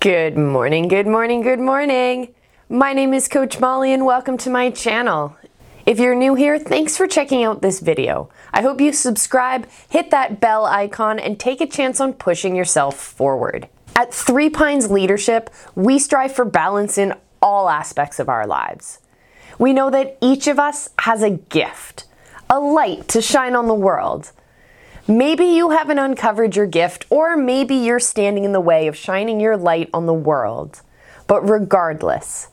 Good morning, good morning, good morning. My name is Coach Molly and welcome to my channel. If you're new here, thanks for checking out this video. I hope you subscribe, hit that bell icon, and take a chance on pushing yourself forward. At Three Pines Leadership, we strive for balance in all aspects of our lives. We know that each of us has a gift, a light to shine on the world. Maybe you haven't uncovered your gift, or maybe you're standing in the way of shining your light on the world. But regardless,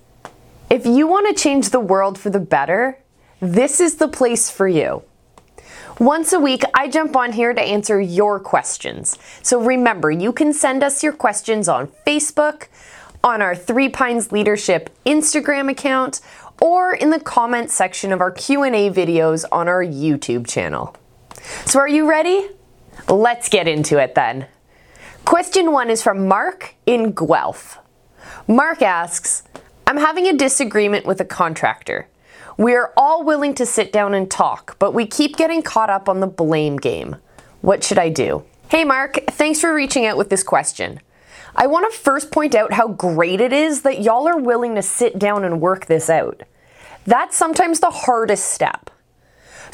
if you want to change the world for the better, this is the place for you. Once a week, I jump on here to answer your questions. So remember, you can send us your questions on Facebook, on our Three Pines Leadership Instagram account, or in the comment section of our Q&A videos on our YouTube channel. So are you ready? Let's get into it then. Question 1 is from Mark in Guelph. Mark asks, I'm having a disagreement with a contractor. We are all willing to sit down and talk, but we keep getting caught up on the blame game. What should I do? Hey Mark, thanks for reaching out with this question. I want to first point out how great it is that y'all are willing to sit down and work this out. That's sometimes the hardest step.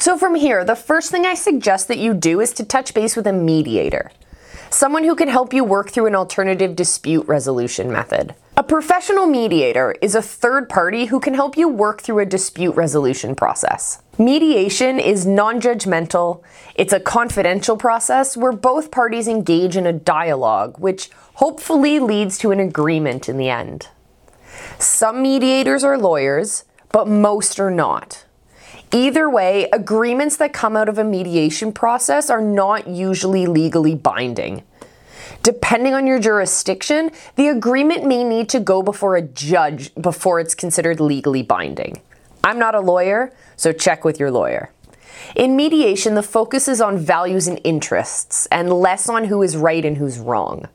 So from here, the first thing I suggest that you do is to touch base with a mediator someone who can help you work through an alternative dispute resolution method. A professional mediator is a third party who can help you work through a dispute resolution process. Mediation is non judgmental, it's a confidential process where both parties engage in a dialogue, which hopefully leads to an agreement in the end. Some mediators are lawyers, but most are not. Either way, agreements that come out of a mediation process are not usually legally binding. Depending on your jurisdiction, the agreement may need to go before a judge before it's considered legally binding. I'm not a lawyer, so check with your lawyer. In mediation, the focus is on values and interests and less on who is right and who's wrong.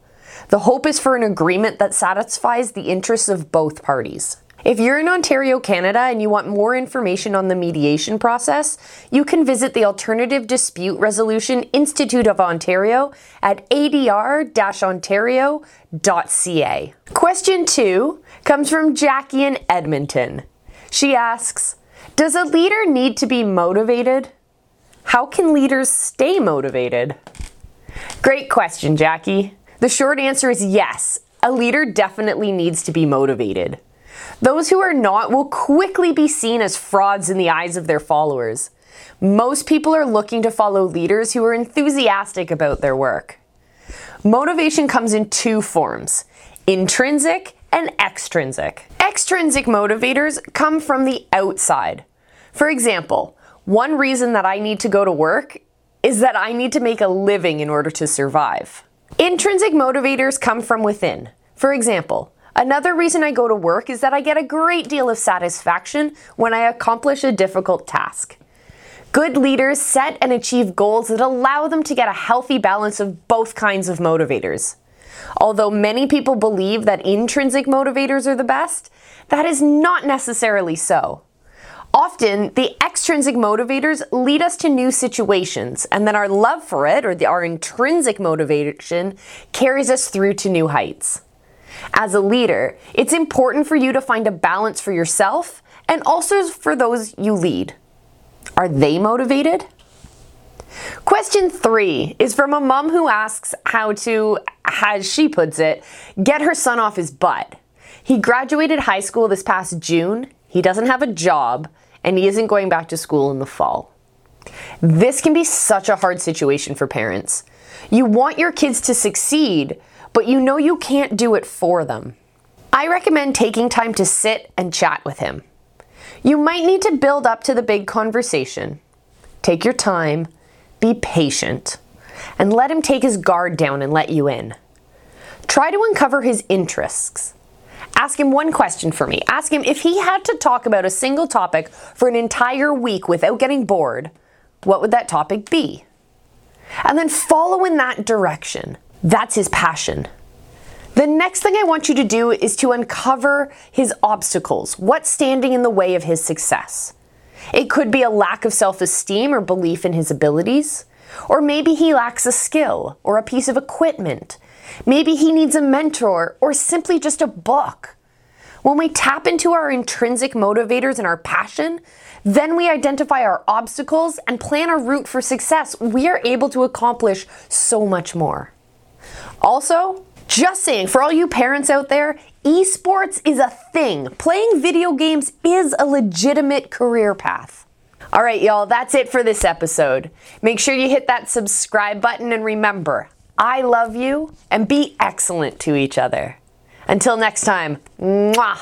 The hope is for an agreement that satisfies the interests of both parties. If you're in Ontario, Canada, and you want more information on the mediation process, you can visit the Alternative Dispute Resolution Institute of Ontario at adr-ontario.ca. Question two comes from Jackie in Edmonton. She asks, does a leader need to be motivated? How can leaders stay motivated? Great question, Jackie. The short answer is yes. A leader definitely needs to be motivated. Those who are not will quickly be seen as frauds in the eyes of their followers. Most people are looking to follow leaders who are enthusiastic about their work. Motivation comes in two forms intrinsic and extrinsic. Extrinsic motivators come from the outside. For example, one reason that I need to go to work is that I need to make a living in order to survive. Intrinsic motivators come from within. For example, Another reason I go to work is that I get a great deal of satisfaction when I accomplish a difficult task. Good leaders set and achieve goals that allow them to get a healthy balance of both kinds of motivators. Although many people believe that intrinsic motivators are the best, that is not necessarily so. Often, the extrinsic motivators lead us to new situations, and then our love for it, or the, our intrinsic motivation, carries us through to new heights. As a leader, it's important for you to find a balance for yourself and also for those you lead. Are they motivated? Question three is from a mom who asks how to, as she puts it, get her son off his butt. He graduated high school this past June, he doesn't have a job, and he isn't going back to school in the fall. This can be such a hard situation for parents. You want your kids to succeed, but you know you can't do it for them. I recommend taking time to sit and chat with him. You might need to build up to the big conversation. Take your time, be patient, and let him take his guard down and let you in. Try to uncover his interests. Ask him one question for me. Ask him if he had to talk about a single topic for an entire week without getting bored, what would that topic be? And then follow in that direction. That's his passion. The next thing I want you to do is to uncover his obstacles. What's standing in the way of his success? It could be a lack of self esteem or belief in his abilities, or maybe he lacks a skill or a piece of equipment. Maybe he needs a mentor or simply just a book. When we tap into our intrinsic motivators and our passion, then we identify our obstacles and plan a route for success. We are able to accomplish so much more. Also, just saying, for all you parents out there, esports is a thing. Playing video games is a legitimate career path. All right, y'all, that's it for this episode. Make sure you hit that subscribe button and remember, I love you and be excellent to each other. Until next time, mwah.